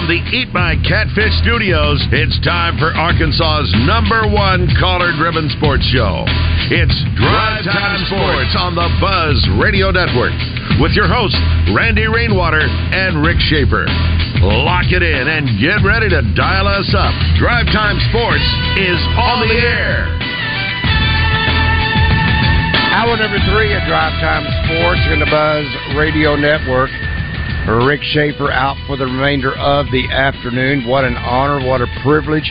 From the Eat My Catfish studios, it's time for Arkansas's number one caller driven sports show. It's Drive Time Sports on the Buzz Radio Network with your hosts, Randy Rainwater and Rick Schaefer. Lock it in and get ready to dial us up. Drive Time Sports is on the air. Hour number three at Drive Time Sports in the Buzz Radio Network. Rick Schaefer out for the remainder of the afternoon. What an honor, what a privilege.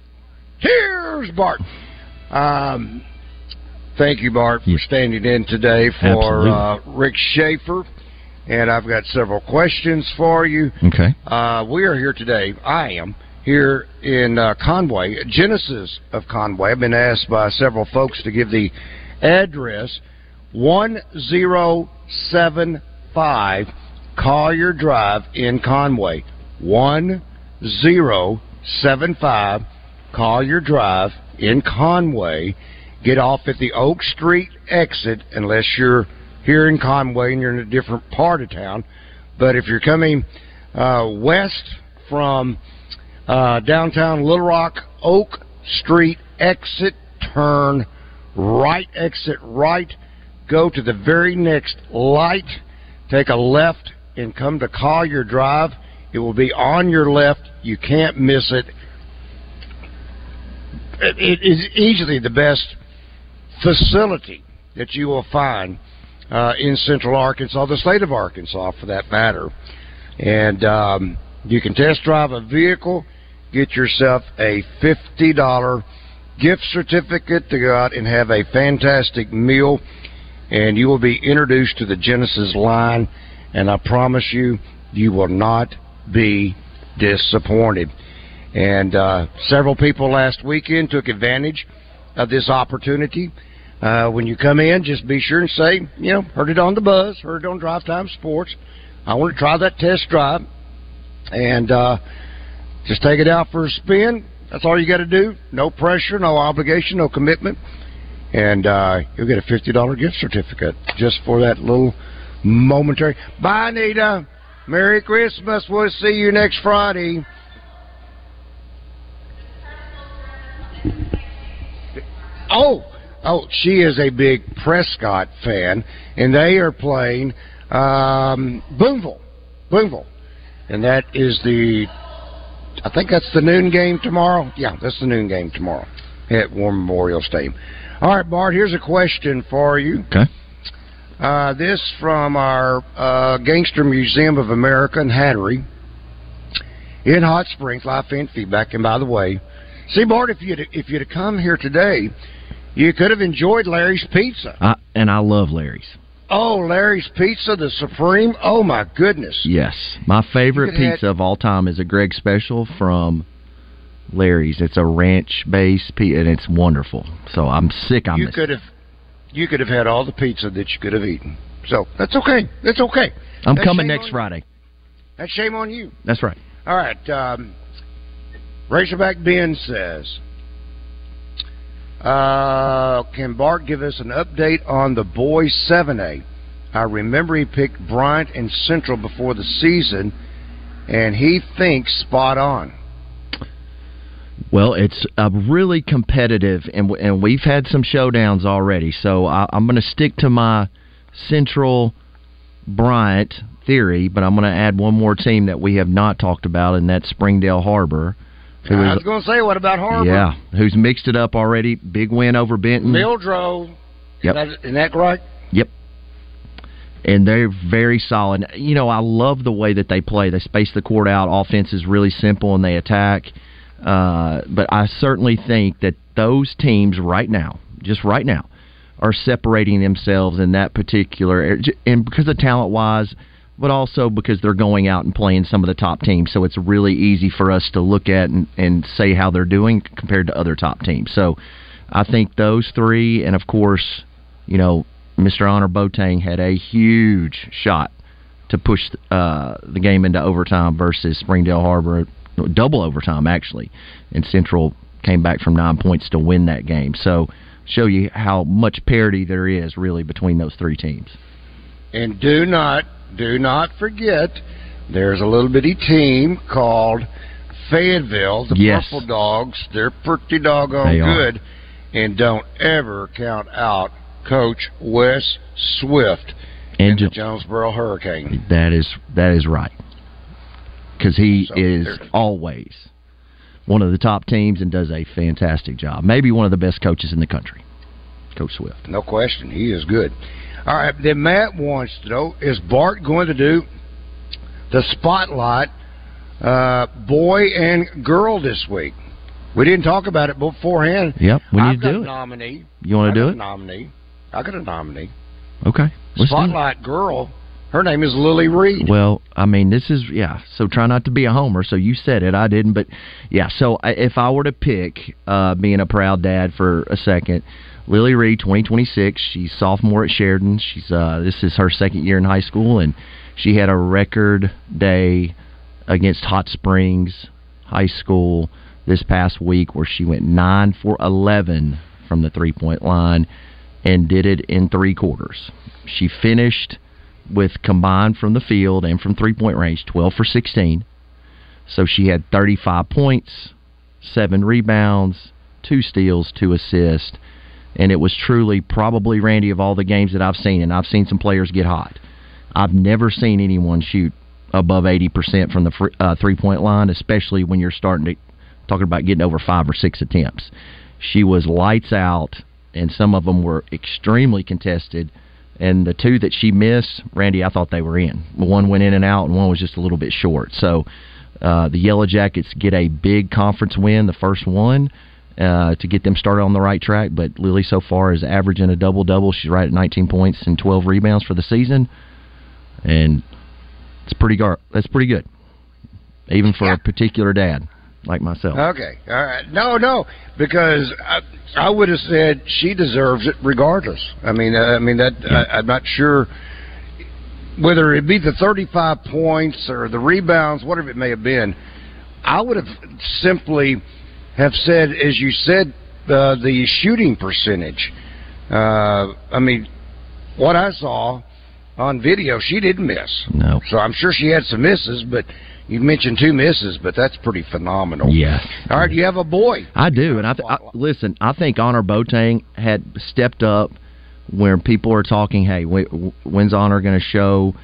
Here's Bart. Um, thank you, Bart, for standing in today for uh, Rick Schaefer. And I've got several questions for you. Okay. Uh, we are here today. I am here in uh, Conway, Genesis of Conway. I've been asked by several folks to give the address 1075 Collier Drive in Conway. 1075 Collier Drive in Conway. Get off at the Oak Street exit unless you're here in Conway and you're in a different part of town. But if you're coming uh, west from uh, downtown Little Rock, Oak Street exit, turn right, exit right, go to the very next light, take a left, and come to Collier Drive. It will be on your left. You can't miss it it is easily the best facility that you will find uh, in Central Arkansas, the state of Arkansas, for that matter. And um, you can test drive a vehicle, get yourself a fifty dollar gift certificate to go out and have a fantastic meal, and you will be introduced to the Genesis line. And I promise you, you will not be disappointed. And uh, several people last weekend took advantage of this opportunity. Uh, when you come in, just be sure and say, you know, heard it on the buzz, heard it on Drive Time Sports. I want to try that test drive, and uh, just take it out for a spin. That's all you got to do. No pressure, no obligation, no commitment, and uh, you'll get a fifty dollar gift certificate just for that little momentary. Bye, Nita. Merry Christmas. We'll see you next Friday. Oh, oh, she is a big Prescott fan, and they are playing um, Boonville, Boonville, and that is the. I think that's the noon game tomorrow. Yeah, that's the noon game tomorrow at War Memorial Stadium. All right, Bart. Here's a question for you. Okay. Uh, this from our uh, Gangster Museum of America in Hattery in Hot Springs. Live fan feedback. And by the way, see, Bart, if you'd if you'd have come here today, you could have enjoyed Larry's Pizza. I, and I love Larry's. Oh, Larry's Pizza, the Supreme. Oh my goodness. Yes, my favorite You could have pizza of all time is a Greg Special from Larry's. It's a ranch based pizza, and it's wonderful. So I'm sick. I'm you could have you could have had all the pizza that you could have eaten. So that's okay. That's okay. I'm That's coming next Friday. That's shame on you. That's right. All right. Um, Razorback Ben says, uh, "Can Bart give us an update on the boys 7A? I remember he picked Bryant and Central before the season, and he thinks spot on. Well, it's a really competitive, and and we've had some showdowns already. So I, I'm going to stick to my Central Bryant theory, but I'm going to add one more team that we have not talked about, and that's Springdale Har-Ber. Who I was going to say, what about Har-Ber? Yeah, who's mixed it up already. Big win over Benton. Mildrow. Yep. Is that, isn't that right? Yep. And they're very solid. You know, I love the way that they play. They space the court out. Offense is really simple, and they attack. Uh, but I certainly think that those teams right now, just right now, are separating themselves in that particular and because of talent wise but also because they're going out and playing some of the top teams. So it's really easy for us to look at and, and say how they're doing compared to other top teams. So i think those three and of course you know mr Annor Boateng had a huge shot to push uh, the game into overtime versus springdale Har-Ber double overtime actually and central came back from nine points to win that game. So show you how much parity there is really between those three teams. And do not do not forget there's a little bitty team called Fayetteville, the yes. Purple Dogs. They're pretty doggone they good. And don't ever count out Coach Wes Swift and the Jonesboro Hurricane. That is that is right. Because he so is always one of the top teams and does a fantastic job. Maybe one of the best coaches in the country, Coach Swift. No question, he is good. All right, then Matt wants to know: Is Bart going to do the spotlight uh, boy and girl this week? We didn't talk about it beforehand. Yep, we need I've to do a it. Nominee. You want to do it? nominee. I got a nominee. Okay. Spotlight girl her name is Lily Reed. Well, I mean, this is yeah. So try not to be a homer. So you said it, I didn't, but yeah. So if I were to pick, uh, being a proud dad for a second, Lily Reed, twenty twenty six. She's sophomore at Sheridan. She's uh, this is her second year in high school, and she had a record day against Hot Springs High School this past week, where she went nine for eleven from the three point line and did it in three quarters. She finished with combined from the field and from three point range, 12 for 16. So she had 35 points, seven rebounds, two steals, two assists. And it was truly, probably, Randy, of all the games that I've seen, and I've seen some players get hot. I've never seen anyone shoot above 80% from the uh, three point line, especially when you're starting to talking about getting over five or six attempts. She was lights out, and some of them were extremely contested and the two that she missed, Randy, I thought they were in. One went in and out, and one was just a little bit short. So uh, the Yellow Jackets get a big conference win, the first one. Uh, to get them started on the right track, but Lily so far is averaging a double double. She's right at 19 points and 12 rebounds for the season, and it's pretty gar- that's pretty good, even for yeah. a particular dad like myself. Okay, all right. No, no, because I, I would have said she deserves it regardless. I mean, uh, I mean that. I, I'm not sure whether it be the 35 points or the rebounds, whatever it may have been. I would have simply have said, as you said, uh, the shooting percentage. Uh, I mean, what I saw on video, she didn't miss. No. So I'm sure she had some misses, but you mentioned two misses, but that's pretty phenomenal. Yeah. All right, you have a boy. I do, and I, th- I listen. I think Annor Boateng had stepped up where people are talking. Hey, when's Annor going to show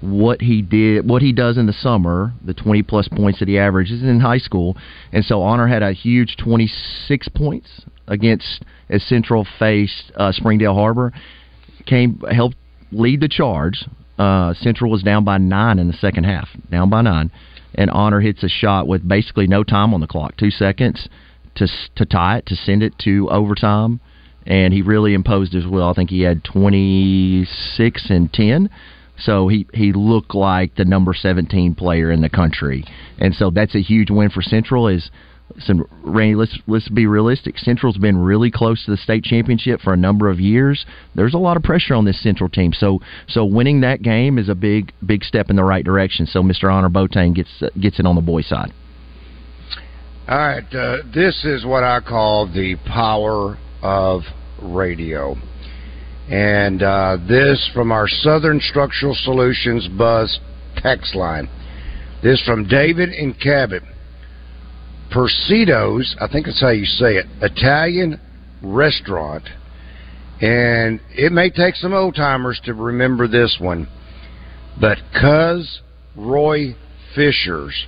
what he did, what he does in the summer, the twenty plus points that he averages in high school, and so Annor had a huge twenty six points against as Central faced uh, Springdale Har-Ber. Came helped lead the charge. Uh, Central was down by nine in the second half, down by nine and Annor hits a shot with basically no time on the clock, two seconds to to tie it, to send it to overtime, and he really imposed as well. I think he had twenty six and ten. So he, he looked like the number 17 player in the country. And so that's a huge win for Central is Listen, Randy, let's let's be realistic. Central's been really close to the state championship for a number of years. There's a lot of pressure on this Central team. So so winning that game is a big big step in the right direction. So Mr. Annor Boateng gets gets it on the boys' side. All right, uh, this is what I call the power of radio. And uh, this from our Southern Structural Solutions Buzz text line. This from David in Cabot. Persitos, I think that's how you say it, Italian restaurant. And it may take some old timers to remember this one. but Cuz Roy Fisher's,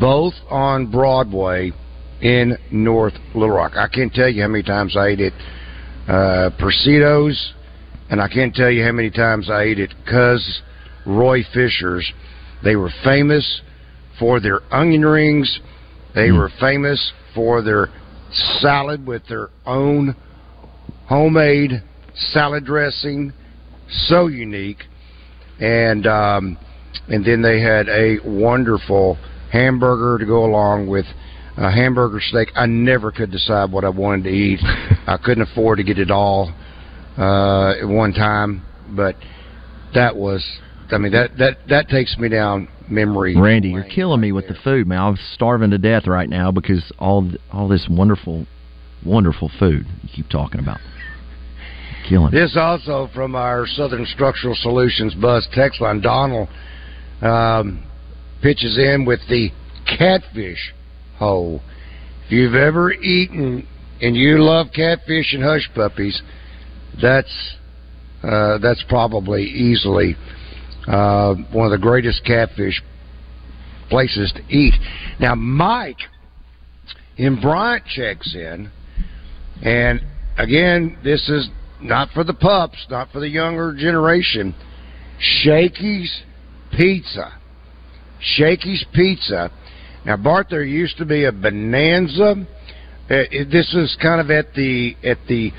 both on Broadway in North Little Rock. I can't tell you how many times I ate it. Uh, and I can't tell you how many times I ate it. Cuz Roy Fisher's. They were famous for their onion rings. They mm. were famous for their salad with their own homemade salad dressing. So unique, and um, and then they had a wonderful hamburger to go along with a hamburger steak. I never could decide what I wanted to eat. I couldn't afford to get it all uh, at one time, but that was. I mean that that that takes me down memory. Randy, you're killing me with the food, man. I'm starving to death right now because all all this wonderful, wonderful food you keep talking about. Killing. This also from our Southern Structural Solutions Buzz text line. Donald um, pitches in with the catfish hole. If you've ever eaten and you love catfish and hush puppies, that's uh, that's probably easily uh, one of the greatest catfish places to eat. Now, Mike in Bryant checks in, and again, this is not for the pups, not for the younger generation. Shakey's Pizza. Shakey's Pizza. Now, Bart, there used to be a Bonanza. Uh, this is kind of at the at the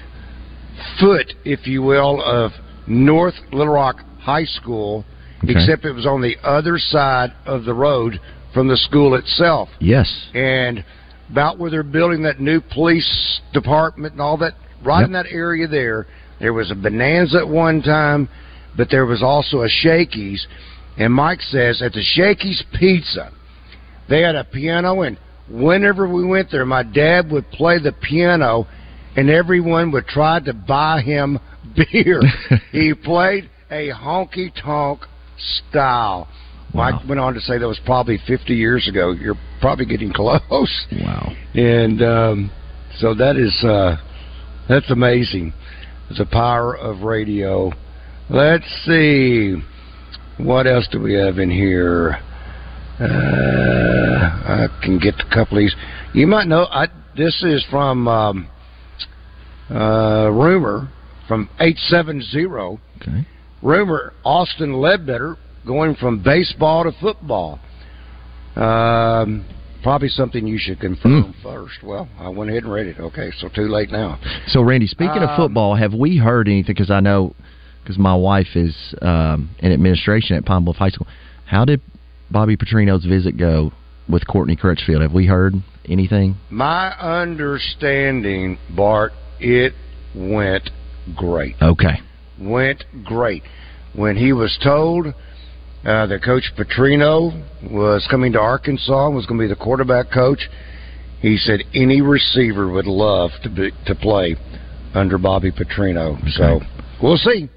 foot, if you will, of North Little Rock High School, okay. except it was on the other side of the road from the school itself. Yes. And about where they're building that new police department and all that, right yep. in that area there, there was a Bonanza at one time, but there was also a Shakey's. And Mike says at the Shakey's Pizza, they had a piano, and whenever we went there, my dad would play the piano, and everyone would try to buy him beer. he played a honky tonk style. Wow. Mike went on to say that was probably 50 years ago. You're probably getting close. Wow. And um, so that is uh, that's amazing. The power of radio. Let's see. What else do we have in here? Uh, I can get a couple of these. You might know. I, this is from um, uh, rumor from eight seven zero. Okay. Rumor Austin Ledbetter going from baseball to football. Um, probably something you should confirm mm. first. Well, I went ahead and read it. Okay, so too late now. So, Randy, speaking um, of football, have we heard anything? Because I know because my wife is um, in administration at Pine Bluff High School. How did Bobby Petrino's visit go with Courtney Crutchfield? Have we heard anything? My understanding, Bart, it went great. Okay. Went great. When he was told uh, that Coach Petrino was coming to Arkansas, and was going to be the quarterback coach, he said any receiver would love to be, to play under Bobby Petrino. Okay. So we'll see.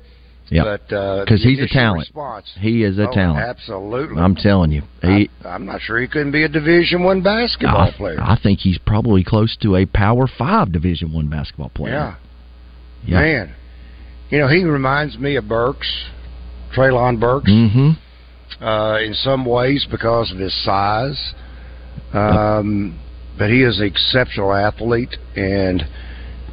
Yeah, because uh, he's a talent. Response, he is a oh, talent. Absolutely, I'm telling you. He, I, am not sure he couldn't be a Division One basketball I, player. I think he's probably close to a Power Five Division One basketball player. Yeah. yeah, man. You know, he reminds me of Burks, Treylon Burks, mm-hmm. uh, in some ways because of his size. Um, but he is an exceptional athlete and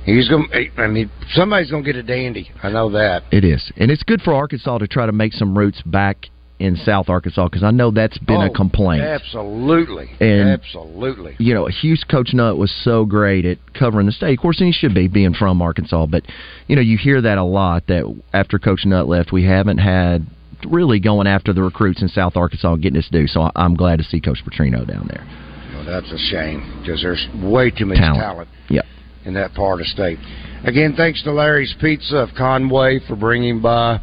He's going. to I mean, somebody's going to get a dandy. I know that it is, and it's good for Arkansas to try to make some roots back in South Arkansas because I know that's been oh, a complaint. Absolutely, and, absolutely. You know, Hughes Coach Nutt was so great at covering the state. Of course, and he should be being from Arkansas. But you know, you hear that a lot. That after Coach Nutt left, we haven't had really going after the recruits in South Arkansas getting us due. So I'm glad to see Coach Petrino down there. Well, that's a shame because there's way too much talent. talent. Yep in that part of state. Again, thanks to Larry's Pizza of Conway for bringing by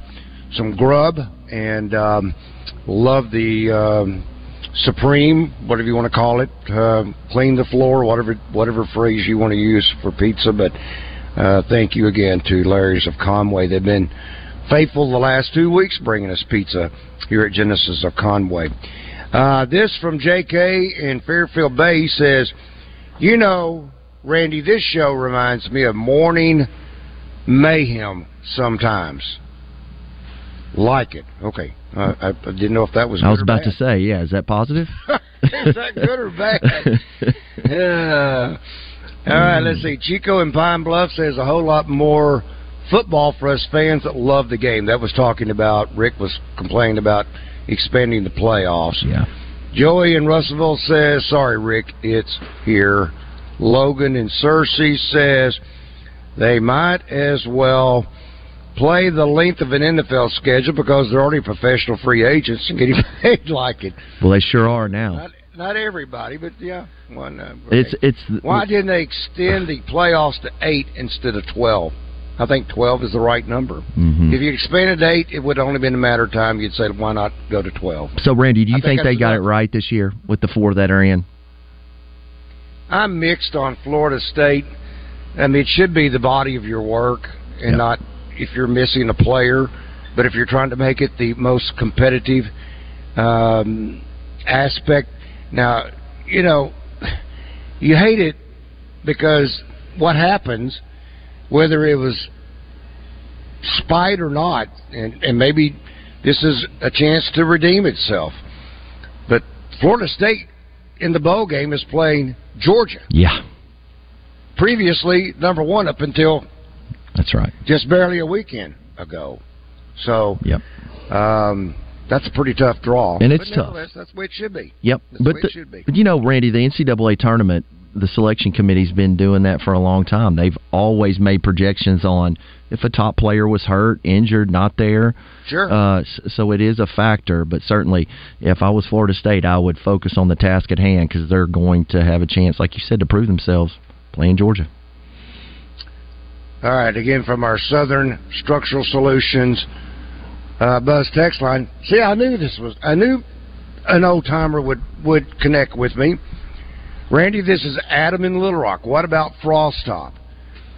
some grub and um, love the um, Supreme, whatever you want to call it, uh, clean the floor, whatever whatever phrase you want to use for pizza. But uh, thank you again to Larry's of Conway. They've been faithful the last two weeks bringing us pizza here at Genesis of Conway. Uh, this from J.K. in Fairfield Bay says, "You know, Randy, this show reminds me of morning mayhem sometimes. Like it. Okay, uh, I, I didn't know if that was. I was about to say, yeah, is that positive? is that good or bad? yeah. All right, let's see. Chico in Pine Bluff says a whole lot more football for us fans that love the game. That was talking about. Rick was complaining about expanding the playoffs. Yeah. Joey in Russellville says, "Sorry, Rick, it's here." Logan in Searcy says they might as well play the length of an NFL schedule because they're already professional free agents and getting paid like it. Well, they sure are now. Not, not everybody, but yeah, one. Uh, it's it's. Why didn't they extend the playoffs to eight instead of twelve? I think twelve is the right number. Mm-hmm. If you expanded to eight, it would have only been a matter of time. You'd say, why not go to twelve? So, Randy, do you I think, think they got it right this year with the four that are in? I'm mixed on Florida State. I mean, it should be the body of your work and Yeah. not if you're missing a player. But if you're trying to make it the most competitive um, aspect, now you know you hate it because what happens, whether it was spite or not, and, and maybe this is a chance to redeem itself. But Florida State in the bowl game is playing Georgia Yeah, previously number one up until that's right. just barely a weekend ago. So, Yep. um, that's a pretty tough draw, And it's tough. That's the way it should be. Yep, That's the but way the, it should be. but you know, Randy, the NCAA tournament, the selection committee's been doing that for a long time. They've always made projections on if a top player was hurt, injured, not there. Sure. Uh, so it is a factor, but certainly, if I was Florida State, I would focus on the task at hand because they're going to have a chance, like you said, to prove themselves playing Georgia. All right, again from our Southern Structural Solutions uh, Buzz text line. See, I knew this was. I knew an old timer would would connect with me. Randy, this is Adam in Little Rock. What about Frost Top?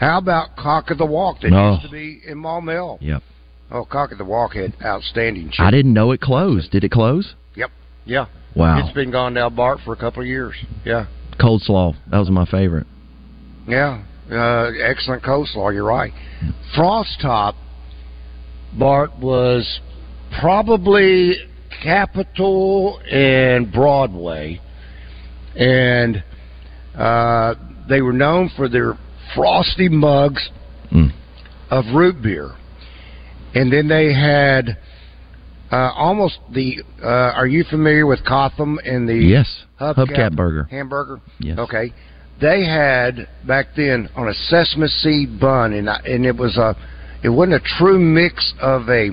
How about Cock of the Walk that Oh. used to be in Maumelle? Yep. Oh, Cock of the Walk had outstanding. I didn't know it closed. Did it close? Yep. Yeah. Wow. It's been gone now, Bart, for a couple of years. Yeah. Cold slaw. That was my favorite. Yeah. Uh, excellent coleslaw. You're right. Frost Top, Bart, was probably Capitol and Broadway. And uh, they were known for their frosty mugs Mm. of root beer. And then they had uh, almost the. Uh, are you familiar with Cotham and the Yes. Hubcap, Hubcap burger. hamburger? Yes. Okay. They had back then on a sesame seed bun, and I, and it was a, it wasn't a true mix of a,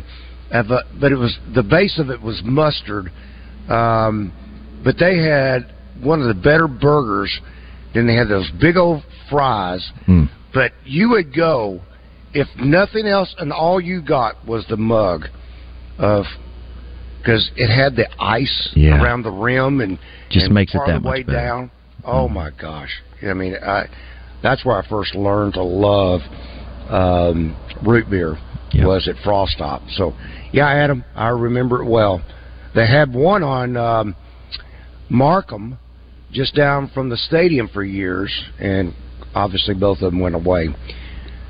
of a, but it was the base of it was mustard, um, but they had one of the better burgers. Then they had those big old fries, Mm. but you would go if nothing else, and all you got was the mug of because it had the ice Yeah. around the rim and Just and makes it that way better. down. Oh my gosh! I mean, I that's where I first learned to love um, root beer Yep. was at Frost Top. So yeah, Adam, I remember it well. They had one on um, Markham, just down from the stadium for years, and obviously both of them went away.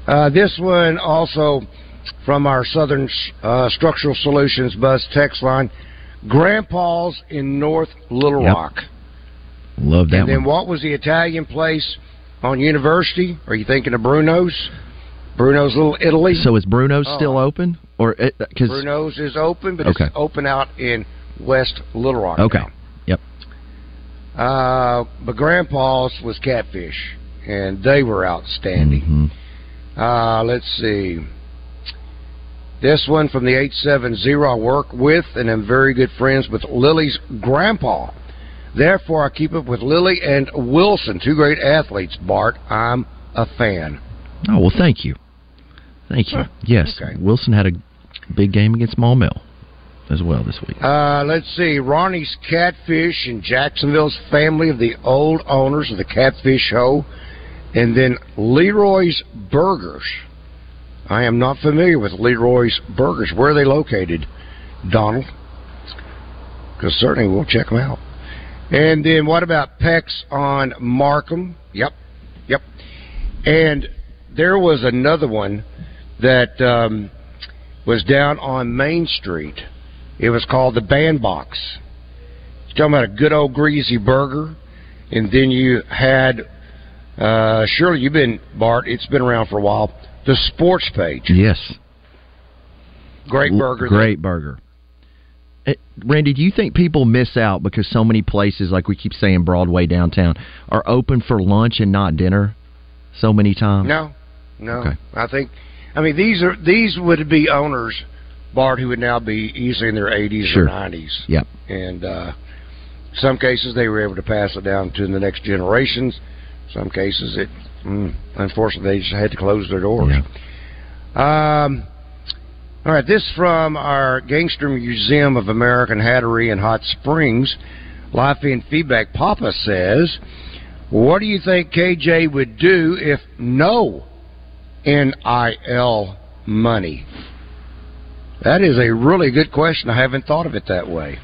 Uh, this one also from our Southern uh, Structural Solutions Buzz text line. Grandpa's in North Little Yep. Rock. Love that and then one. what was the Italian place on University? Are you thinking of Bruno's? Bruno's Little Italy? So is Bruno's Oh. still open, or because Bruno's is open, but Okay. it's open out in West Little Rock. okay, now. yep, Uh, but Grandpa's was Catfish, and they were outstanding. Mhm. Uh, let's see. This one from the 870 I work with and am very good friends with Lily's grandpa. Therefore, I keep up with Lily and Wilson, two great athletes. Bart, I'm a fan. Oh well, thank you, thank you. Huh. Yes, Okay. Wilson had a big game against Maumelle as well this week. Uh, let's see. Ronnie's Catfish and Jacksonville's family of the old owners of the Catfish Show. And then Leroy's Burgers. I am not familiar with Leroy's Burgers. Where are they located, Donald? Because certainly we'll check them out. And then what about Peck's on Markham? Yep, yep. And there was another one that um, was down on Main Street. It was called the Bandbox. You're talking about a good old greasy burger, and then you had. Uh, surely you've been Bart. It's been around for a while. The sports page. Yes. Great burger. Great burger. Eh, Randy, do you think people miss out because so many places, like we keep saying, Broadway downtown, are open for lunch and not dinner so many times? No, no. Okay. I think, I mean, these are these would be owners, Bart, who would now be easily in their 80s Sure. or 90s. Yep. And uh, some cases they were able to pass it down to the next generations. Some cases it, mm, unfortunately, they just had to close their doors. Um, all right, this from our Gangster Museum of American Hattery in Hot Springs. Life feed feedback. Papa says, "What do you think KJ would do if no NIL money?" That is a really good question. I haven't thought of it that way.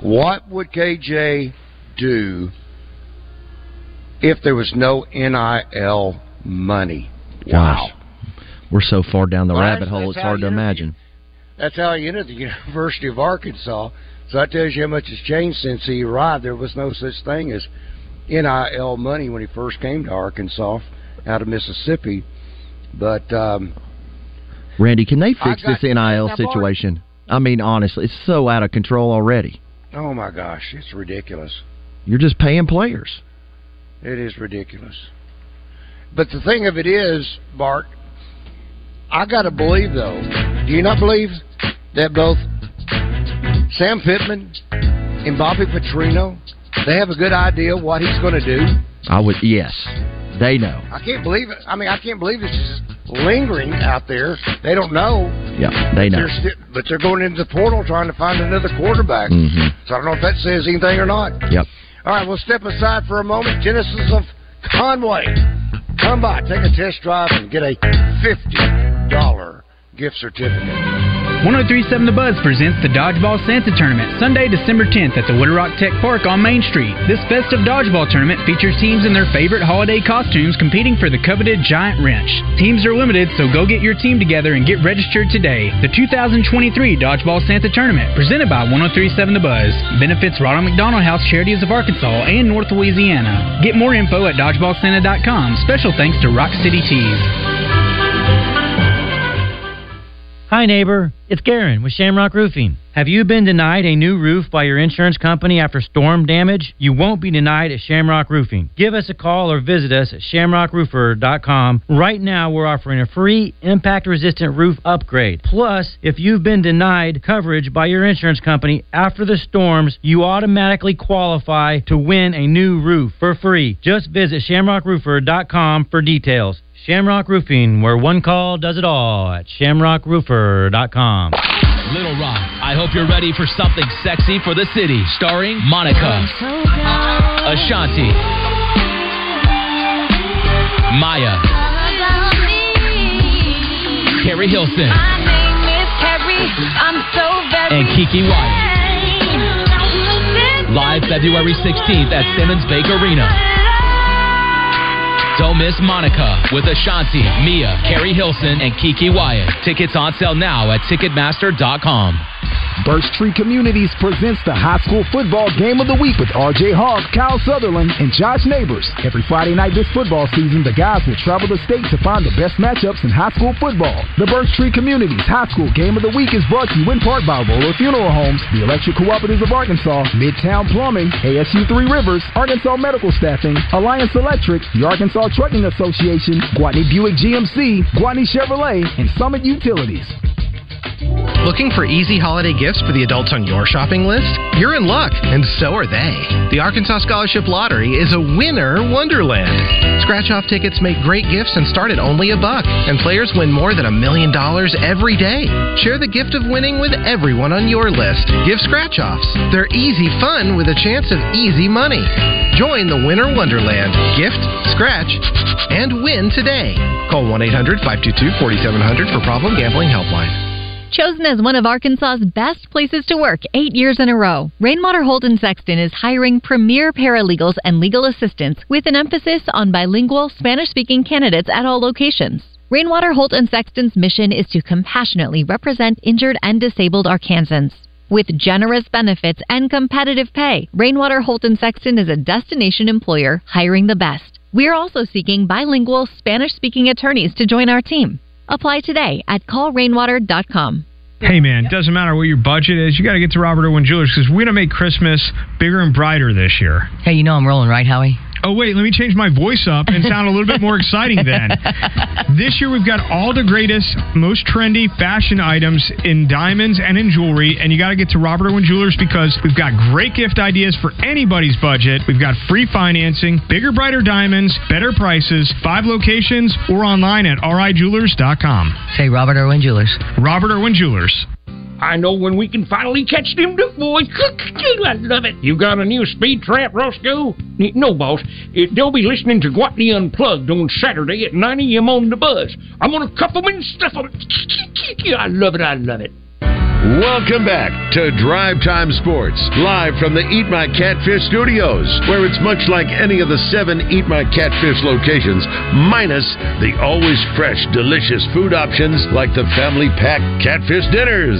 What would KJ do if there was no NIL money? Wow. Gosh. We're so far down the Well, rabbit hole, it's hard to imagine. That's how he entered the University of Arkansas. So that tells you how much has changed since he arrived. There was no such thing as NIL money when he first came to Arkansas out of Mississippi. But um, Randy, can they fix this NIL situation? I mean, honestly, it's so out of control already. oh my gosh, it's ridiculous. You're just paying players. It is ridiculous. But the thing of it is, Bart, I got to believe though. Do you not believe that both Sam Pittman and Bobby Petrino they have a good idea what he's going to do? I would, yes, they know. I can't believe it. I mean, I can't believe this is lingering out there. They don't know. Yeah, they know. They're sti- but they're going into the portal trying to find another quarterback. Mhm. So I don't know if that says anything or not. Yep. All right, we'll step aside for a moment. Genesis of Conway. Come by, take a test drive, and get a $50 gift certificate. 1037 The Buzz presents the Dodgeball Santa Tournament, Sunday, December 10th at the Little Rock Tech Park on Main Street. This festive dodgeball tournament features teams in their favorite holiday costumes competing for the coveted giant wrench. Teams are limited, so go get your team together and get registered today. The 2023 Dodgeball Santa Tournament, presented by 1037 The Buzz, benefits Ronald McDonald House Charities of Arkansas and North Louisiana. Get more info at dodgeballsanta.com. Special thanks to Rock City Tees. Hi, neighbor. It's Garen with Shamrock Roofing. Have you been denied a new roof by your insurance company after storm damage? You won't be denied at Shamrock Roofing. Give us a call or visit us at shamrockroofer.com. Right now, we're offering a free impact resistant roof upgrade. Plus, if you've been denied coverage by your insurance company after the storms, you automatically qualify to win a new roof for free. Just visit shamrockroofer.com for details. Shamrock Roofing, where one call does it all at shamrockroofer.com. Little Rock. I hope you're ready for something sexy for the city. Starring Monica, Ashanti, Mya, Keri Hilson, and Kiki Wyatt. Live February 16th at Simmons Bank Arena. Don't miss Monica with Ashanti, Mya, Keri Hilson, and Kiki Wyatt. Tickets on sale now at Ticketmaster.com. Birch Tree Communities presents the high school football game of the week with RJ Hogg, Kyle Sutherland, and Josh Neighbors. Every Friday night this football season, the guys will travel the state to find the best matchups in high school football. The Birch Tree Communities High School Game of the Week is brought to you in part by Roller Funeral Homes, the Electric Cooperatives of Arkansas, Midtown Plumbing, ASU Three Rivers, Arkansas Medical Staffing, Alliance Electric, the Arkansas Trucking Association, Gwatney Buick GMC, Gwatney Chevrolet, and Summit Utilities. Looking for easy holiday gifts for the adults on your shopping list? You're in luck, and so are they. The Arkansas Scholarship Lottery is a winner wonderland. Scratch off tickets make great gifts and start at only a buck, and players win more than a million dollars every day. Share the gift of winning with everyone on your list. Give scratch offs. They're easy fun with a chance of easy money. Join the Winter Wonderland. Gift, scratch, and win today. Call 1 800 522 4700 for Problem Gambling Helpline. Chosen as one of Arkansas's best places to work eight years in a row, Rainwater Holt and Sexton is hiring premier paralegals and legal assistants with an emphasis on bilingual Spanish speaking candidates at all locations. Rainwater Holt and Sexton's mission is to compassionately represent injured and disabled Arkansans. With generous benefits and competitive pay, Rainwater Holt and Sexton is a destination employer hiring the best. We're also seeking bilingual Spanish speaking attorneys to join our team. Apply today at callrainwater.com. Hey man, doesn't matter what your budget is, you got to get to Robert Irwin Jewelers because we're gonna make Christmas bigger and brighter this year. Hey, you know I'm rolling, right, Howie? Oh wait, let me change my voice up and sound a little bit more exciting then. This year we've got all the greatest, most trendy fashion items in diamonds and in jewelry, and you got to get to Robert Irwin Jewelers because we've got great gift ideas for anybody's budget. We've got free financing, bigger, brighter diamonds, better prices, five locations, or online at rijewelers.com. Say Robert Irwin Jewelers. Robert Irwin Jewelers. I know when we can finally catch them Duke boys. I love it. You got a new speed trap, Roscoe? No, boss. They'll be listening to Gwatney Unplugged on Saturday at 9 a.m. on the buzz. I'm going to cuff them and stuff them. I love it. I love it. Welcome back to Drive Time Sports, live from the Eat My Catfish studios, where it's much like any of the seven Eat My Catfish locations, minus the always fresh, delicious food options like the family pack catfish dinners.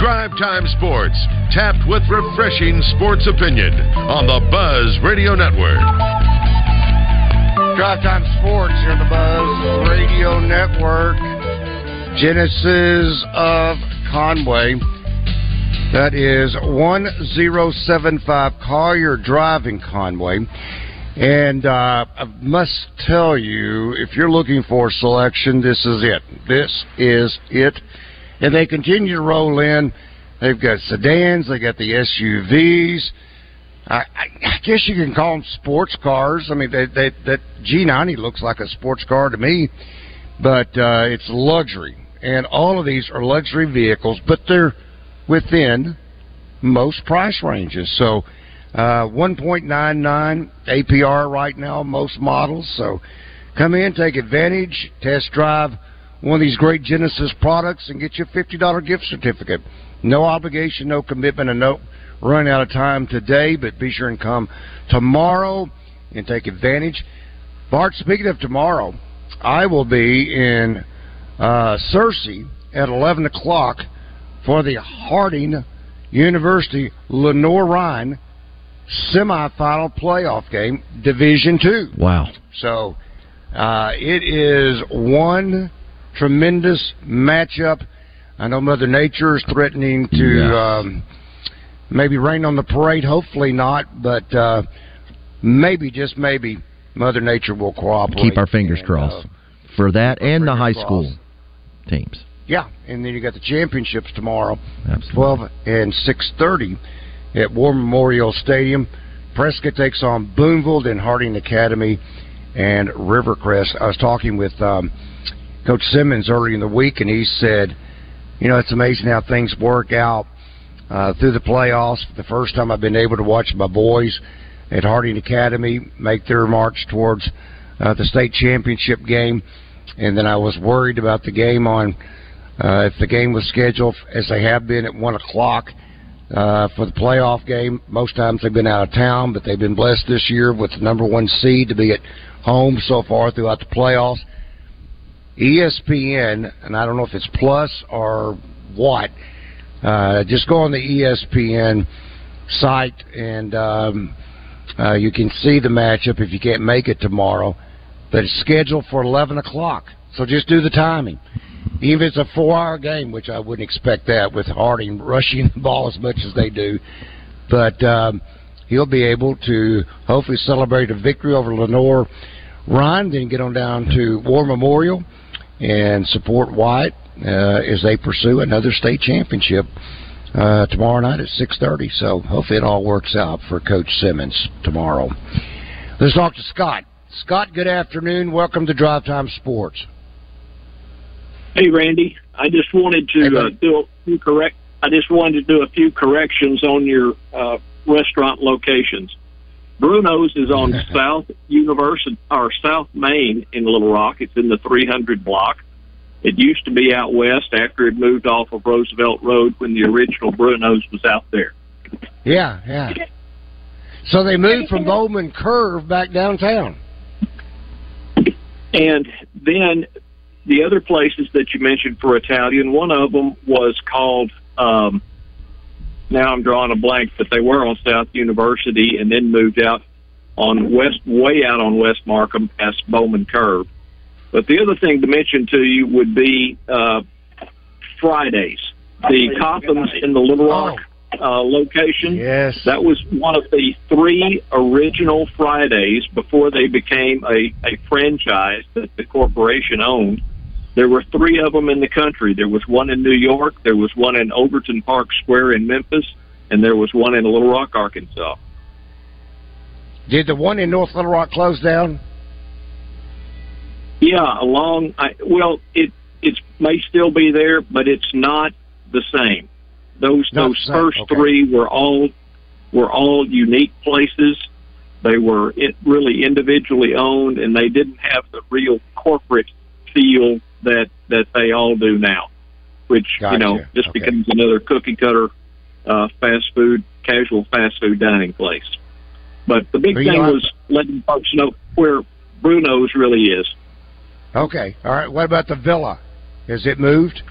Drive Time Sports, tapped with refreshing sports opinion on the Buzz Radio Network. Drive Time Sports here on the Buzz Radio Network. Genesis of Conway. That is 1075 Collier Drive in Conway. And uh, I must tell you, if you're looking for selection, this is it. This is it. And they continue to roll in. They've got sedans, they got the SUVs. I, I, guess you can call them sports cars. I mean, they, they, that G90 looks like a sports car to me, but uh, it's luxury and all of these are luxury vehicles, but they're within most price ranges. So, uh, 1.99 APR right now, most models. So, come in, take advantage, test drive one of these great Genesis products, and get you a $50 gift certificate. No obligation, no commitment, and no running out of time today, but be sure and come tomorrow and take advantage. Bart, speaking of tomorrow, I will be in uh, Searcy at 11 o'clock for the Harding University Lenoir-Rhyne semifinal playoff game, Division Two. Wow! So uh, it is one tremendous matchup. I know Mother Nature is threatening to Yes. um, maybe rain on the parade. Hopefully not, but uh, maybe just maybe Mother Nature will cooperate. Keep our fingers And, crossed uh, for that and the high crossed. school teams. Yeah, and then you got the championships tomorrow, Absolutely. twelve and six thirty at War Memorial Stadium. Prescott takes on Boonville, then Harding Academy and Rivercrest. I was talking with um, Coach Simmons early in the week, and he said, "You know, it's amazing how things work out uh, through the playoffs. The first time, I've been able to watch my boys at Harding Academy make their march towards uh, the state championship game." And then I was worried about the game on uh, if the game was scheduled as they have been at one o'clock uh, for the playoff game. Most times they've been out of town, but they've been blessed this year with the number one seed to be at home so far throughout the playoffs. ESPN, and I don't know if it's plus or what. Uh, just go on the ESPN site and um, uh, you can see the matchup if you can't make it tomorrow. It's scheduled for 11 o'clock, so just do the timing. Even if it's a four-hour game, which I wouldn't expect that with Harding rushing the ball as much as they do, but um, he'll be able to hopefully celebrate a victory over Lenore Ryan, then get on down to War Memorial and support White uh, as they pursue another state championship uh, tomorrow night at six thirty. So hopefully it all works out for Coach Simmons tomorrow. Let's talk to Scott. Scott, good afternoon. Welcome to Drive Time Sports. Hey, Randy. I just wanted to uh, do a few correct. I just wanted to do a few corrections on your uh, restaurant locations. Bruno's is on South University or South Main in Little Rock. It's in the 300 block. It used to be out west after it moved off of Roosevelt Road when the original Bruno's was out there. Yeah, yeah. So they moved from Bowman Curve back downtown. And then the other places that you mentioned for Italian, one of them was called. Um, now I'm drawing a blank, but they were on South University and then moved out on West, way out on West Markham past Bowman Curve. But the other thing to mention to you would be uh, Fridays. The Coppins in the Little Rock uh, location. Yes. That was one of the three original Fridays before they became a, a franchise that the corporation owned. There were three of them in the country. There was one in New York, there was one in Overton Park Square in Memphis, and there was one in Little Rock, Arkansas. Did the one in North Little Rock close down? Yeah, along. I, well, it it may still be there, but it's not the same. Those Not those same, first okay. three were all were all unique places. They were it really individually owned, and they didn't have the real corporate feel that that they all do now. Which you know Gotcha. just Okay. becomes another cookie cutter uh, fast food, casual fast food dining place. But the big thing was letting folks know where Bruno's really is. Okay. All right. What about the villa? Has it moved?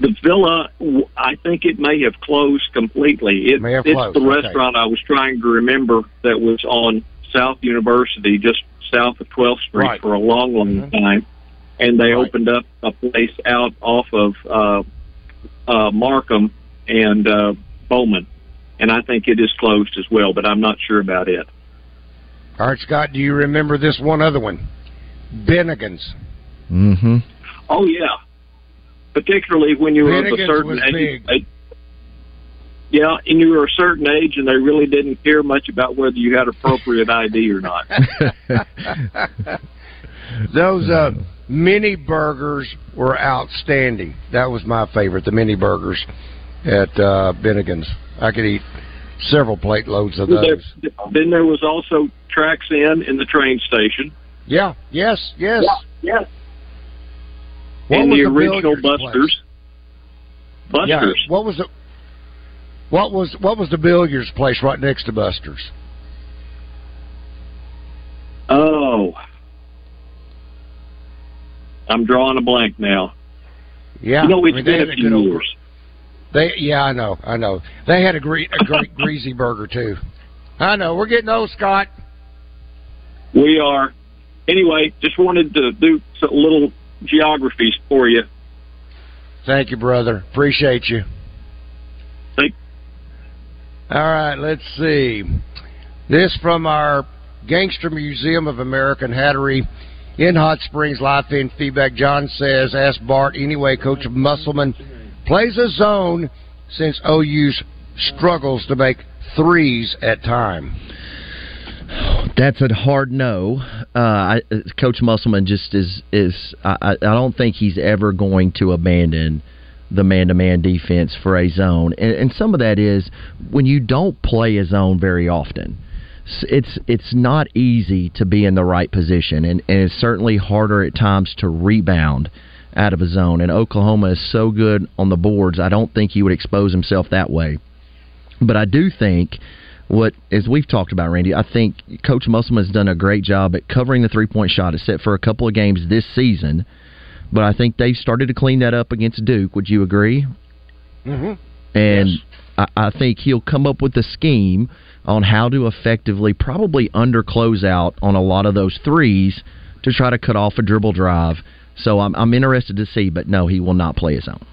The villa, w- I think it may have closed completely. It, May have it's closed, the okay. restaurant I was trying to remember that was on South University, just south of 12th Street, Right. for a long, long time. And they opened up a place out off of uh, uh, Markham and uh, Bowman. And I think it is closed as well, but I'm not sure about it. All right, Scott. Do you remember this one other one? Bennigan's. Mm-hmm. Oh, yeah. Particularly when you were of a certain age. big. Yeah, and you were a certain age, and they really didn't care much about whether you had appropriate ID or not. Those uh, mini burgers were outstanding. That was my favorite. The mini burgers at uh, Bennigan's. I could eat several plate loads of There- those. then there was also Tracks Inn in the train station. Yeah. Yes. Yes. Yeah. What was the the original billiards place? Busters. Busters. Yeah. What was the what was what was the billiards place right next to Buster's? Oh. I'm drawing a blank now. Yeah. You know, it's I mean, been a few years. They yeah, I know, I know. They had a great a great greasy burger too. I know. We're getting old, Scott. We are. Anyway, just wanted to do a little geographies for you. Thank you, brother. Appreciate you. Thank- All right, let's see. This from our Gangster Museum of American Hattery in Hot Springs live in feedback. John says, "Ask Bart anyway." Coach Musselman plays a zone since OU's struggles to make threes at time. That's a hard no. Uh, I, Coach Musselman just is is. I, I I don't think he's ever going to abandon the man-to-man defense for a zone, and, and some of that is when you don't play a zone very often. It's it's not easy to be in the right position, and, and it's certainly harder at times to rebound out of a zone. And Oklahoma is so good on the boards, I don't think he would expose himself that way. But I do think what as we've talked about, Randy, I think Coach Musselman has done a great job at covering the three point shot, except for a couple of games this season. But I think they've started to clean that up against Duke. Would you agree? Mm-hmm. And I, I think he'll come up with a scheme on how to effectively, probably under closeout on a lot of those threes to try to cut off a dribble drive. So I'm, I'm interested to see, but no, he will not play his own.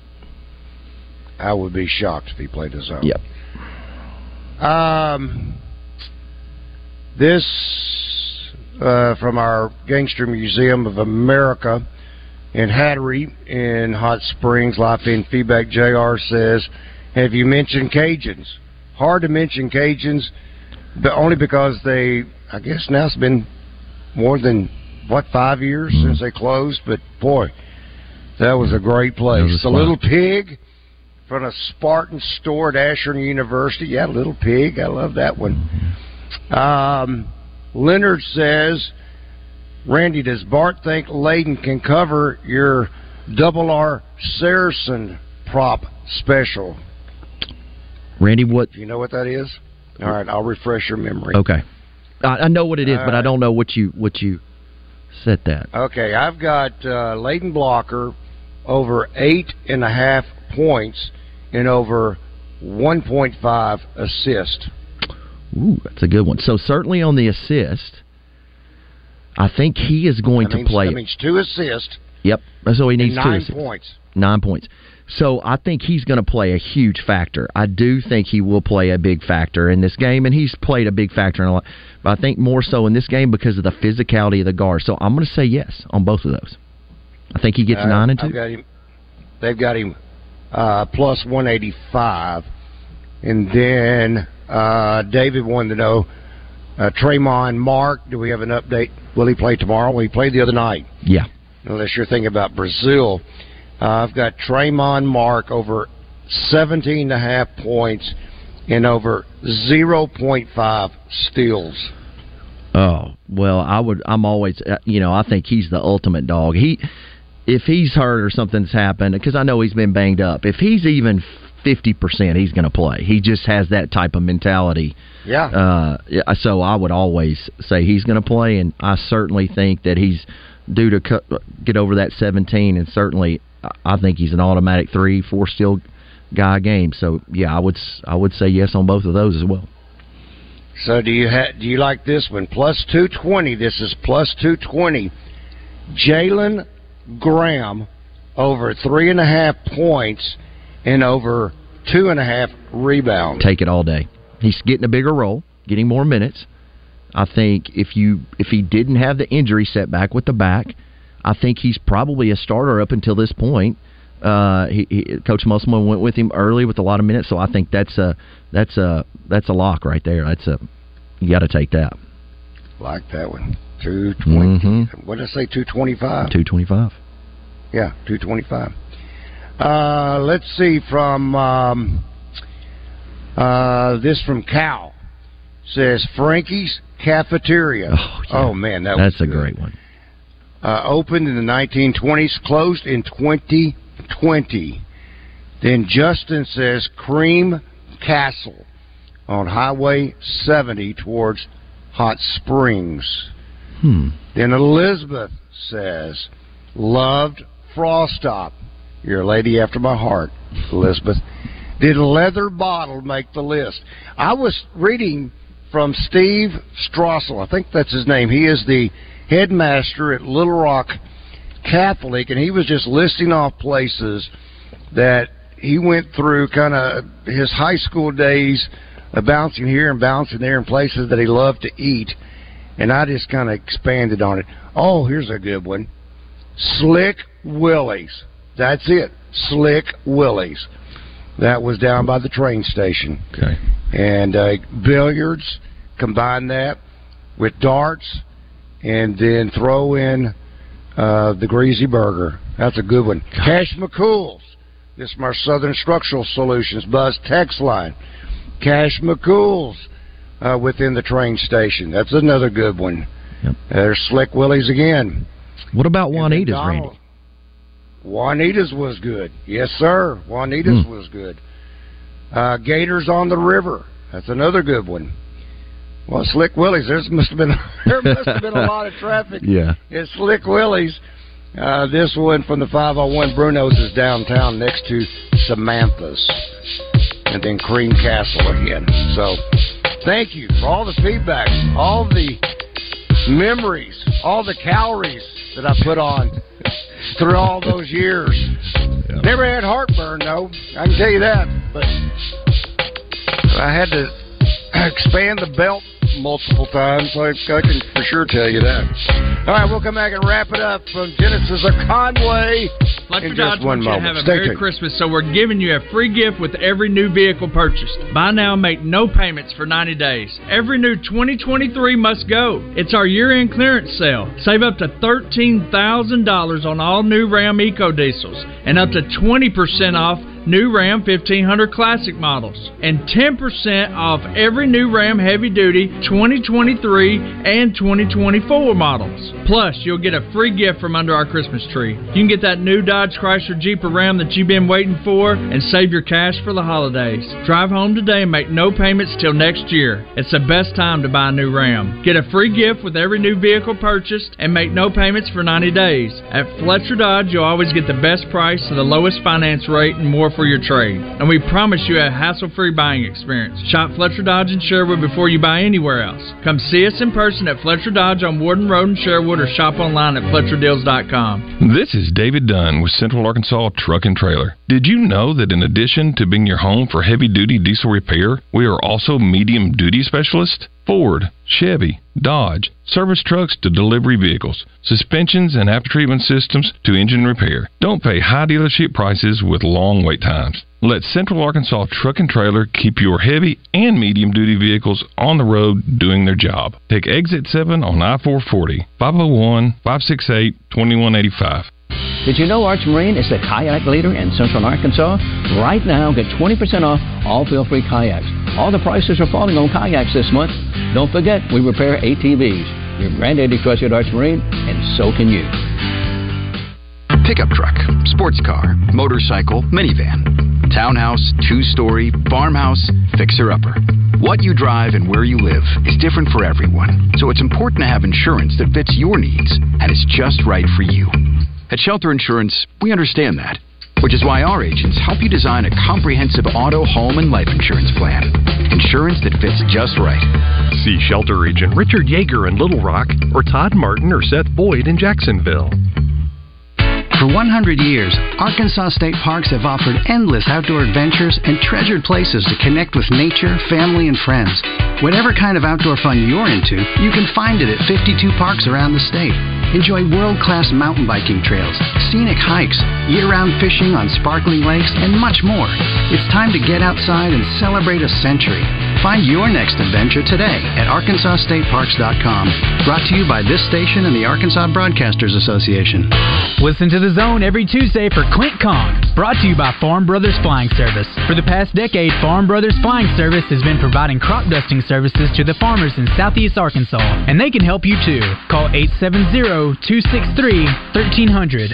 I would be shocked if he played his own. Yep. Um, this uh, from our Gangster Museum of America in Hattery in Hot Springs. Life in feedback. Jr. says, "Have you mentioned Cajuns? Hard to mention Cajuns, but only because they. I guess now it's been more than what five years since they closed. But boy, that was a great place. a the. Little Pig." From a Spartan store at Ashern University. Yeah, Little Pig. I love that one. Um, Leonard says, Randy, does Bart think Layden can cover your double R Saracen prop special? Randy, what? Do you know what that is? All right, I'll refresh your memory. Okay, I, I know what it is, All but I don't know what you what you Set that. Okay, I've got uh, Layden Blocker over eight and a half points and over 1.5 assist. Ooh, that's a good one. So certainly on the assist, I think he is going That to means, play. That means two assists. Yep, that's all he needs. two nine assists. points. Nine points. So I think he's going to play a huge factor. I do think he will play a big factor in this game, and he's played a big factor in a lot. But I think more so in this game because of the physicality of the guard. So I'm going to say yes on both of those. I think he gets Uh, nine and two. got him, they've got him uh, plus 185. And then uh, David wanted to know uh, Mark, do we have an update? Will he play tomorrow? Well, he played the other night. Yeah. Unless you're thinking about Brazil. Uh, I've got Tramon Mark over 17 and a half points and over 0.5 steals. Oh well, I would. I'm always. uh, You know, I think he's the ultimate dog. He, if he's hurt or something's happened, because I know he's been banged up. If he's even fifty percent, he's going to play. He just has that type of mentality. Yeah. Uh, so I would always say he's going to play, and I certainly think that he's due to cut, get over that 17, and certainly I- think he's an automatic three, four steal guy game. So yeah, I would s- I would say yes on both of those as well. So do you ha- do you like this one? Plus two twenty. This is plus two twenty. Jalen Graham over three and a half points and over two and a half rebounds. Take it all day. He's getting a bigger role, getting more minutes. I think if you if he didn't have the injury setback with the back, I think he's probably a starter up until this point. Uh, he, he, Coach Musselman went with him early with a lot of minutes, so I think that's a that's a that's a lock right there. That's a you got to take that. Like that one. Two twenty. Mm-hmm. What did I say? Two twenty five. Two twenty five. Yeah, two twenty five. Uh, let's see from um, uh, this from Cal says Frankie's Cafeteria. Oh, man, that that's was a good. great one. uh, opened in the 1920s, closed in 2020. Then Justin says Cream Castle on Highway 70 towards Hot Springs. Hmm. Then Elizabeth says loved Frostop. You're a lady after my heart, Elizabeth. Did Leather Bottle make the list? I was reading from Steve Straessle. I think that's his name. He is the headmaster at Little Rock Catholic, and he was just listing off places that he went through kind of his high school days of bouncing here and bouncing there in places that he loved to eat. And I just kind of expanded on it. Oh, here's a good one Slick Willie's. That's it. Slick Willie's. That was down by the train station. Okay. And uh, billiards, combine that with darts, and then throw in uh, the greasy burger. That's a good one. Cash McCool's. This is my Southern Structural Solutions Buzz text line. Cash McCool's uh, within the train station. That's another good one. There's Slick Willie's again. What about Juanita's, Randy? Juanita's was good. Yes, sir. Juanita's Hmm. was good. Uh, Gators on the River. That's another good one. Well, Slick Willie's. There must have been there must have been a lot of traffic. Yeah. It's Slick Willie's. Uh, this one from the 501 Bruno's is downtown next to Samantha's. And then Cream Castle again. So, thank you for all the feedback, all the memories, all the calories that I put on through all those years. Never had heartburn, though. I can tell you that. But I had to expand the belt multiple times, I, I can for sure tell you that. All right, we'll come back and wrap it up from Genesis of Conway in Dodge just one wants you to moment. have a Stay Merry tuned. Christmas, so we're giving you a free gift with every new vehicle purchased. Buy now, make no payments for 90 days. Every new 2023 must go. It's our year-end clearance sale. Save up to $13,000 on all new Ram Eco Diesels and up to 20% off new Ram 1500 Classic models, and 10% off every new Ram Heavy Duty 2023 and 2024 models. Plus, you'll get a free gift from under our Christmas tree. You can get that new Dodge Chrysler Jeep or Ram that you've been waiting for and save your cash for the holidays. Drive home today and make no payments till next year. It's the best time to buy a new Ram. Get a free gift with every new vehicle purchased and make no payments for 90 days. At Fletcher Dodge, you'll always get the best price and the lowest finance rate and more for your trade. And we promise you a hassle-free buying experience. Shop Fletcher Dodge in Sherwood before you buy anywhere else. Come see us in person at Fletcher Dodge on Warden Road in Sherwood or shop online at FletcherDeals.com. This is David Dunn with Central Arkansas Truck and Trailer. Did you know that in addition to being your home for heavy duty diesel repair, we are also medium duty specialists? Ford, Chevy, Dodge, service trucks to delivery vehicles, suspensions and after treatment systems to engine repair. Don't pay high dealership prices with long wait times. Let Central Arkansas Truck and Trailer keep your heavy and medium duty vehicles on the road doing their job. Take exit 7 on I 440, 501 568 2185. Did you know Arch Marine is the kayak leader in central Arkansas? Right now, get 20% off all feel free kayaks. All the prices are falling on kayaks this month. Don't forget, we repair ATVs. Your granddaddy trusted Arch Marine, and so can you. Pickup truck, sports car, motorcycle, minivan, townhouse, two story, farmhouse, fixer upper. What you drive and where you live is different for everyone, so it's important to have insurance that fits your needs and is just right for you. At Shelter Insurance, we understand that, which is why our agents help you design a comprehensive auto, home, and life insurance plan. Insurance that fits just right. See Shelter Agent Richard Yeager in Little Rock or Todd Martin or Seth Boyd in Jacksonville. For 100 years, Arkansas State Parks have offered endless outdoor adventures and treasured places to connect with nature, family, and friends. Whatever kind of outdoor fun you're into, you can find it at 52 parks around the state. Enjoy world class mountain biking trails, scenic hikes, year round fishing on sparkling lakes, and much more. It's time to get outside and celebrate a century. Find your next adventure today at ArkansasStateParks.com. Brought to you by this station and the Arkansas Broadcasters Association. Listen to the zone every Tuesday for Clint Kong. Brought to you by Farm Brothers Flying Service. For the past decade, Farm Brothers Flying Service has been providing crop dusting services to the farmers in southeast Arkansas, and they can help you too. Call 870-263 1300.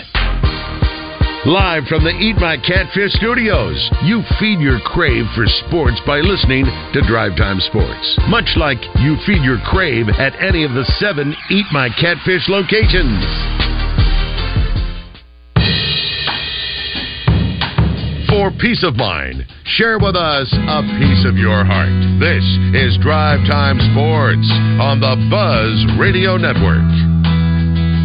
Live from the Eat My Catfish studios, you feed your crave for sports by listening to Drive Time Sports. Much like you feed your crave at any of the seven Eat My Catfish locations. For peace of mind, share with us a piece of your heart. This is Drive Time Sports on the Buzz Radio Network.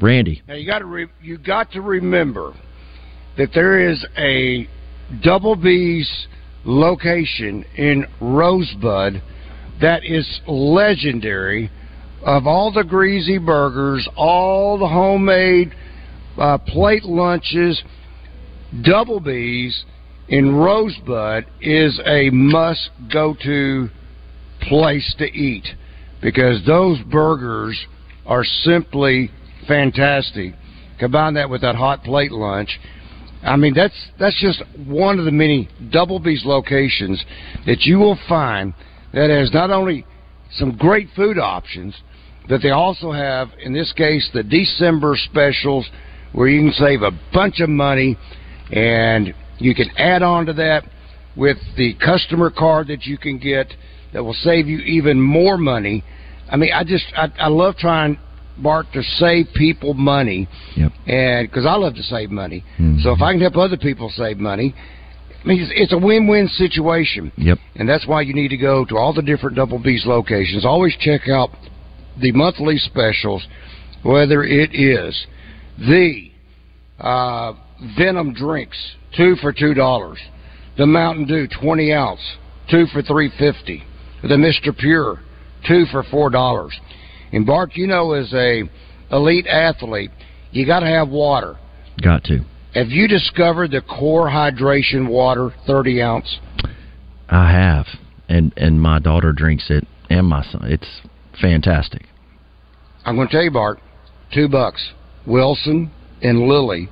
Randy. Now you got to re- you got to remember that there is a Double B's location in Rosebud that is legendary. Of all the greasy burgers, all the homemade uh, plate lunches, Double B's in Rosebud is a must go to place to eat because those burgers are simply fantastic. Combine that with that hot plate lunch. I mean, that's that's just one of the many Double B's locations that you will find that has not only some great food options, but they also have, in this case, the December specials where you can save a bunch of money, and you can add on to that with the customer card that you can get that will save you even more money. I mean, I just I, I love trying Bart to save people money, yep. and because I love to save money, so if I can help other people save money, I mean it's, it's a win-win situation. Yep. And that's why you need to go to all the different Double B's locations. Always check out the monthly specials, whether it is the uh, Venom drinks, two for two dollars, the Mountain Dew twenty ounce two for three fifty. The Mister Pure, two for four dollars. And Bart, you know, as a elite athlete, you got to have water. Got to. Have you discovered the core hydration water, thirty ounce? I have, and and my daughter drinks it, and my son. It's fantastic. I'm going to tell you, Bart, two bucks. Wilson and Lily,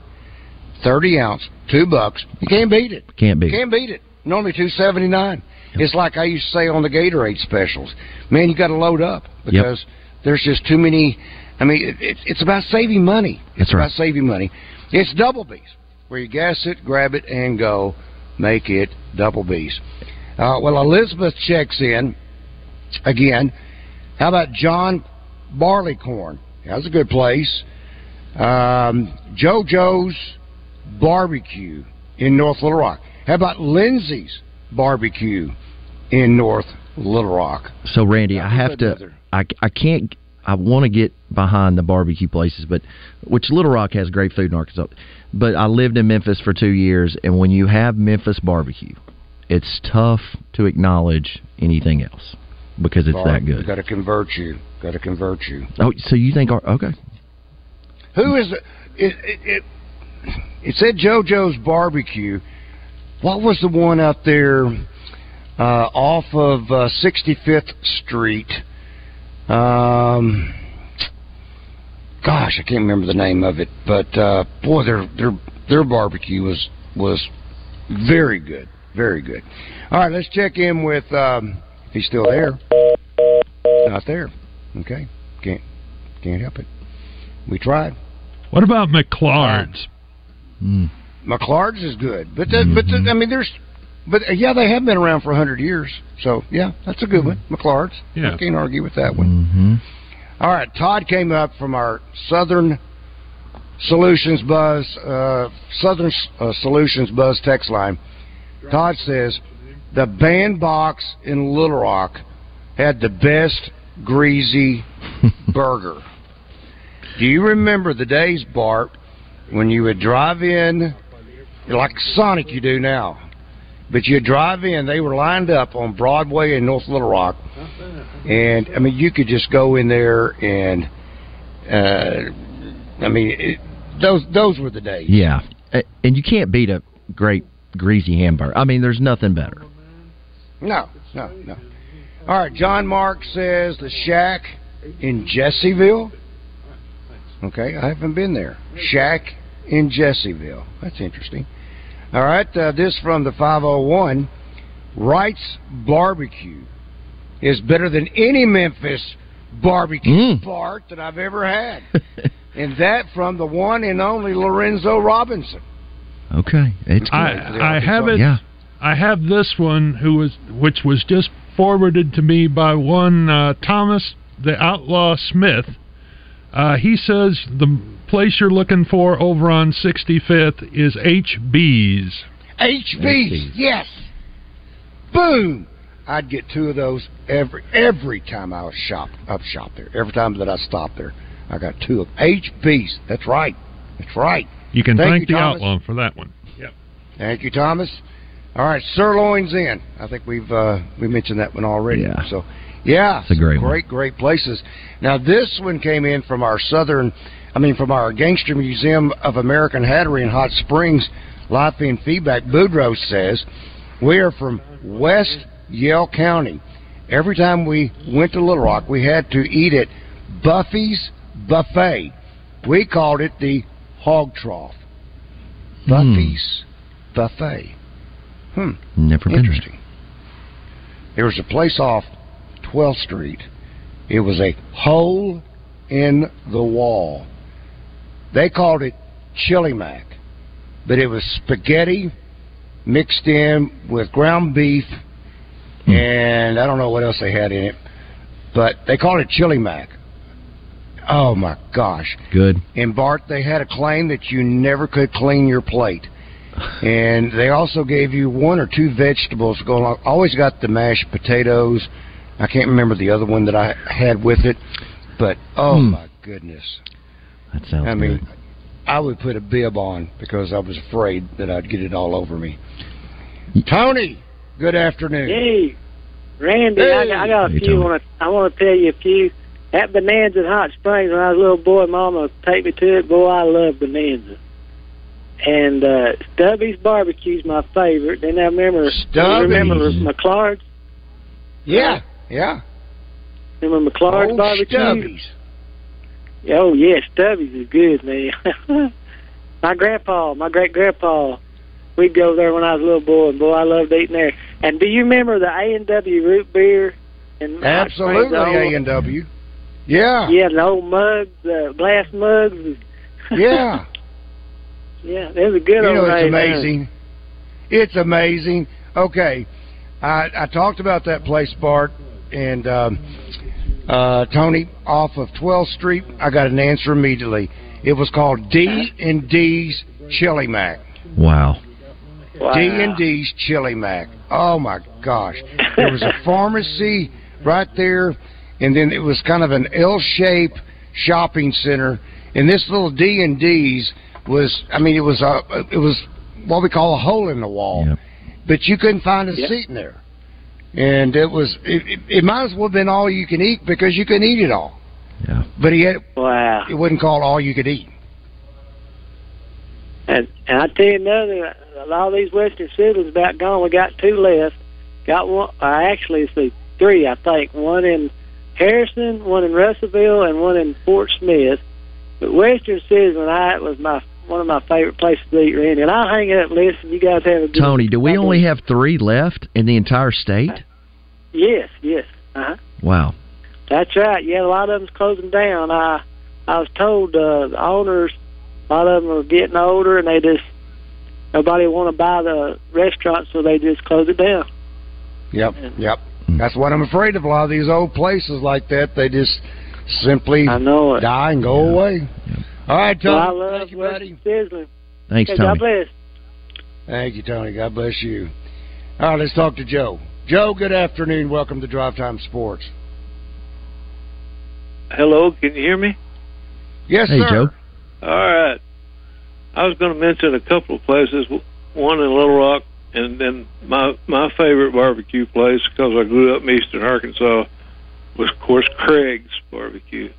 thirty ounce, two bucks. You can't beat it. Can't beat. It. Can't beat it. Normally two seventy nine. It's like I used to say on the Gatorade specials. Man, you got to load up because there's just too many. I mean, it, it, it's about saving money. It's That's right. about saving money. It's double B's where you gas it, grab it, and go. Make it double B's. Uh, well, Elizabeth checks in again. How about John Barleycorn? That's a good place. Um, JoJo's Barbecue in North Little Rock. How about Lindsay's Barbecue in North Little Rock? So Randy, I have to. another. I I can't. I want to get behind the barbecue places, but which Little Rock has great food in Arkansas. But I lived in Memphis for two years, and when you have Memphis barbecue, it's tough to acknowledge anything else because it's that good. Got to convert you. Got to convert you. Oh, so you think? Okay, Who is it? It, it, it, it said JoJo's Barbecue. What was the one out there uh, off of uh, 65th Street? Um, gosh, I can't remember the name of it, but uh, boy, their their their barbecue was was very good, very good. All right, let's check in with. Um, if he's still there. Not there. Okay, can't can't help it. We tried. What about McClard's? McClard's is good, but the, but the, I mean, there's, but uh, yeah, they have been around for a hundred years. So yeah, that's a good one. McClard's. Yeah. I can't argue with that one. All right, Todd came up from our Southern Solutions Buzz, uh, Southern uh, Solutions Buzz text line. Todd says the bandbox in Little Rock had the best greasy burger. Do you remember the days, Bart, when you would drive in, like Sonic you do now, but you'd drive in, they were lined up on Broadway in North Little Rock, and I mean, you could just go in there and, uh, I mean, it, those those were the days. yeah, and you can't beat a great greasy hamburger. I mean, there's nothing better. No, no, no. All right, John Mark says the Shack in Jessieville. Okay, I haven't been there. Shack in Jessieville. That's interesting. All right, uh, this from the 501. Wright's Barbecue is better than any Memphis barbecue Bart that I've ever had. and that from the one and only Lorenzo Robinson. Okay, it's good. I, I have it. Yeah. I have this one who was which was just forwarded to me by one uh, Thomas the Outlaw Smith. Uh, he says the place you're looking for over on 65th is HB's. HB's, yes. Boom. I'd get two of those every every time I was shop up shop there. Every time that I stopped there, I got two of HB's. That's right. That's right. You can Thank thank, you, the Thomas. Outlaw for that one. Yep. Thank you, Thomas. All right, Sirloin's in. I think we've uh, we mentioned that one already. Yeah. So, yeah, It's a great some one. great, great places. Now, this one came in from our southern, I mean, from our Gangster Museum of American Hattery in Hot Springs. Live feed feedback. Boudreaux says we are from West Yell County. Every time we went to Little Rock, we had to eat at Buffy's Buffet. We called it the Hog Trough. Buffy's Buffet. Hmm. Never there. Interesting. There was a place off 12th Street. It was a hole in the wall. They called it Chili Mac, but it was spaghetti mixed in with ground beef, hmm. and I don't know what else they had in it, but they called it Chili Mac. Oh my gosh. Good. And Bart, they had a claim that you never could clean your plate. And they also gave you one or two vegetables to go along. Always got the mashed potatoes. I can't remember the other one that I had with it, but oh Hmm. my goodness! That sounds I mean, good. I would put a bib on because I was afraid that I'd get it all over me. Tony, Good afternoon. Hey, Randy, I, got, I got a Hey, few. I want to I want to tell you a few. At Bonanza Hot Springs, when I was a little boy, Mama would take me to it. Boy, I love Bonanza. And uh, Stubby's barbecue's my favorite. Then I remember Stubby's. remember McLeod's. Yeah, yeah. Remember McLeod's Oh, barbecue? Stubby's. Oh yeah, Stubby's is good, man. my grandpa, my great grandpa, we'd go there when I was a little boy, and boy, I loved eating there. And do you remember the A and W root beer? And Absolutely, A and W. Yeah. Yeah, the old mugs, the glass mugs. Yeah. yeah, they was a good you old know, it's amazing. It's amazing. Okay, I, I talked about that place, Bart, and um, uh, Tony off of 12th Street. I got an answer immediately. It was called D and D's Chili Mac. Wow. D and D's Chili Mac. Oh my gosh! There was a pharmacy right there, and then it was kind of an L-shaped shopping center. And this little D and D's was, I mean, it was a, it was what we call a hole in the wall, but you couldn't find a Yep. seat in there. And it was, it, it, it might as well have been all you can eat because you couldn't eat it all. Yeah. But he had, wow. it wasn't called all you could eat. And and I tell you another, a lot of these Western Cities about gone. We got two left. Got one. Uh, actually, it's the three. I think one in Harrison, one in Russellville, and one in Fort Smith. But Western Cities, when I was my one of my favorite places to eat, Randy. And I'll hang up and listen. You guys have a good Tony, do we only have three left in the entire state? Yes, yes. Uh huh. Wow. That's right. Yeah, a lot of them's closing down. I I was told uh, the owners, a lot of them are getting older, and they just nobody want to buy the restaurant, so they just close it down. Yep, yep. That's what I'm afraid of. A lot of these old places like that, they just simply I know it. die and go away. All right, Well, I Tony. love Thank you, Western buddy. Sizzling. Thanks, Hey, Tony. God bless. Thank you, Tony. God bless you. All right, let's talk to Joe. Joe, good afternoon. Welcome to Drive Time Sports. Hello, can you hear me? Yes, Hey, sir. Joe. All right. I was going to mention a couple of places. One in Little Rock, and then my my favorite barbecue place because I grew up in Eastern Arkansas was, of course, Craig's Barbecue.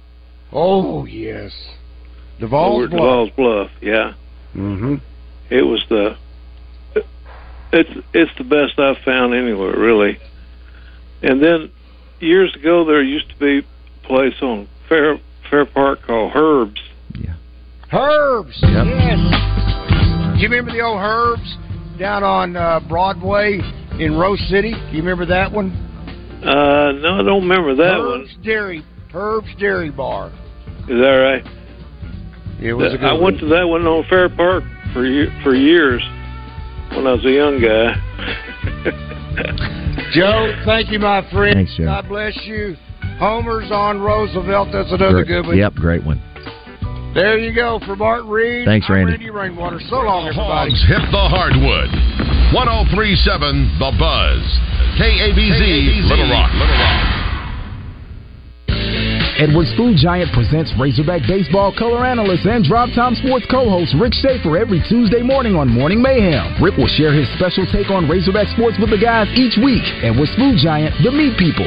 Oh yes, over DeValls at Bluff. DeValls Bluff. Yeah, Mm-hmm. it was the. It's it's the best I've found anywhere, really. And then years ago, there used to be a place on Fair Fair Park called Herbs. Yeah. Herbs. Yes. Do you remember the old Herbs down on uh, Broadway in Rose City? Do you remember that one? Uh, no, I don't remember that one. Herbs Dairy. Herbs Dairy Bar. Is that right? It was a good I went to that one on Fair Park for for years when I was a young guy. Joe, thank you, my friend. Thanks, Joe. God bless you. Homer's on Roosevelt. That's another Great- good one. Yep, great one. There you go for Martin Reed. Thanks, I'm Randy. Randy Rainwater. So long, everybody. Hogs hit the hardwood. 1037 The Buzz. KABZ, Little Rock. Little Rock. Edwards Food Giant presents Razorback Baseball color analyst and Drive Time Sports co-host Rick Shaeffer every Tuesday morning on Morning Mayhem. Rick will share his special take on Razorback sports with the guys each week. Edwards Food Giant, the meat people.